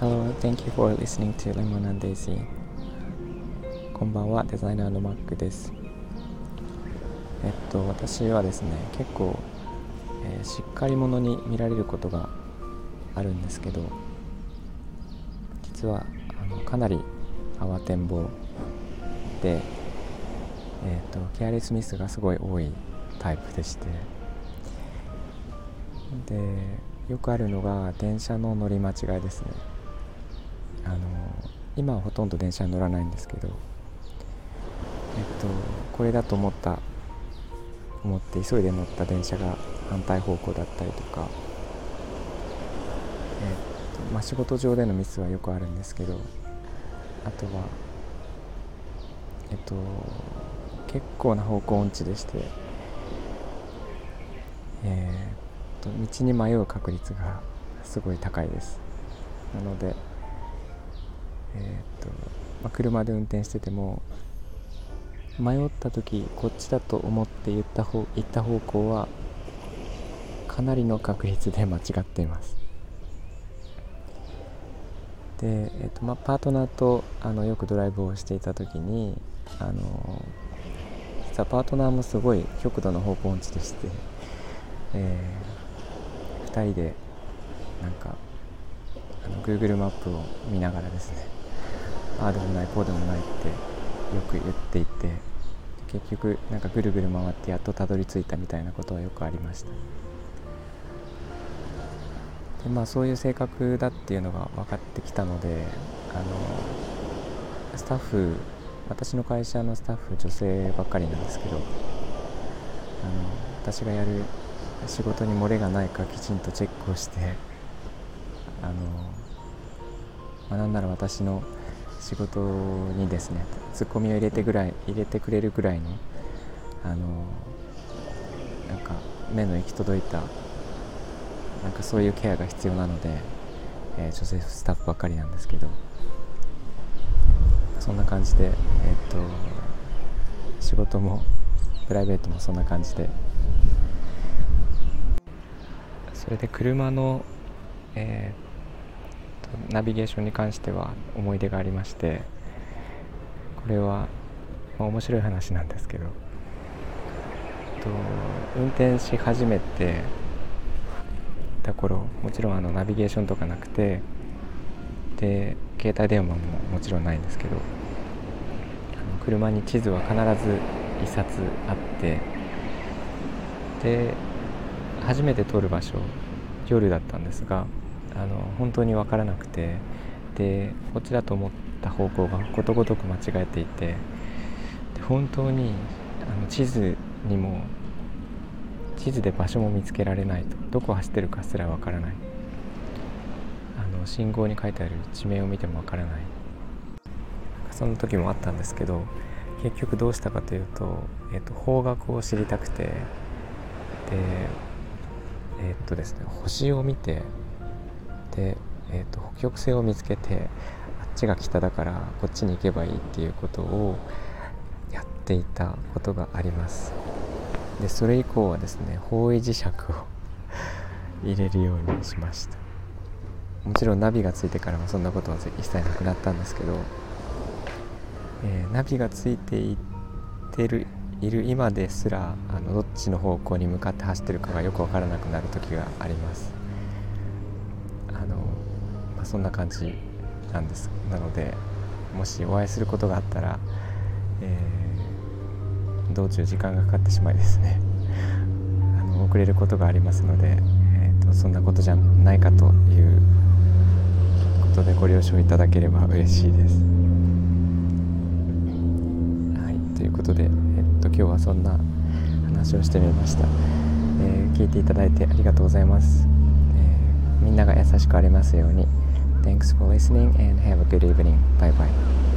Hello, thank you for listening to Lemon and Daisy. こんばんは、デザイナーのマックです。えっと、私はですね、結構、えー、しっかり者に見られることがあるんですけど、実はあのかなり慌てんぼうで、えっと、ケアレスミスがすごい多いタイプでして、で、よくあるのが電車の乗り間違いですね。あの今はほとんど電車に乗らないんですけど、えっと、これだと思った思って急いで乗った電車が反対方向だったりとか、えっとまあ、仕事上でのミスはよくあるんですけどあとは、えっと、結構な方向音痴でして、えー、と道に迷う確率がすごい高いです。なのでえーとまあ、車で運転してても迷った時こっちだと思って言った方行った方向はかなりの確率で間違っています。で、えーとまあ、パートナーとあのよくドライブをしていた時にあの実はパートナーもすごい極度の方向音痴でして、えー、2人でなんかあの Google マップを見ながらですねああでもないこうでもないってよく言っていて結局なんかぐるぐる回ってやっとたどり着いたみたいなことはよくありました。でまあそういう性格だっていうのが分かってきたのであのスタッフ私の会社のスタッフ女性ばっかりなんですけどあの私がやる仕事に漏れがないかきちんとチェックをしてあの、まあ、なんなら私の仕事にですねツッコミを入れてぐらい入れてくれるぐらいのあのなんか目の行き届いたなんかそういうケアが必要なので、えー、女性スタッフばかりなんですけどそんな感じで、えー、っと仕事もプライベートもそんな感じでそれで車の、えーナビゲーションに関しては思い出がありましてこれは、まあ、面白い話なんですけどと運転し始めてた頃もちろんあのナビゲーションとかなくてで携帯電話ももちろんないんですけど車に地図は必ず1冊あってで初めて通る場所夜だったんですがあの本当に分からなくてでこっちだと思った方向がことごとく間違えていてで本当にあの地図にも地図で場所も見つけられないと。どこ走ってるかすら分からない。あの信号に書いてある地名を見ても分からない。そんな時もあったんですけど結局どうしたかというと,、えーと、方角を知りたくてでえっ、とですね星を見てで、えーと、北極星を見つけてあっちが北だからこっちに行けばいいっていうことをやっていたことがあります。でそれ以降はですね方位磁石を 入れるようにしました。もちろんナビがついてからもそんなことは一切なくなったんですけど、えー、ナビがついていってるいる今ですらあのどっちの方向に向かって走ってるかがよく分からなくなる時があります。あのまそんな感じなんです。なのでもしお会いすることがあったら、えー、道中時間がかかってしまいですね。あの遅れることがありますので、えーと、そんなことじゃないかということでご了承いただければ嬉しいです。はいということで、日はそんな話をしてみました、えー、聞いていただいてありがとうございます、えー、みんなが優しくありますように Thanks for listening and have a good evening. Bye bye.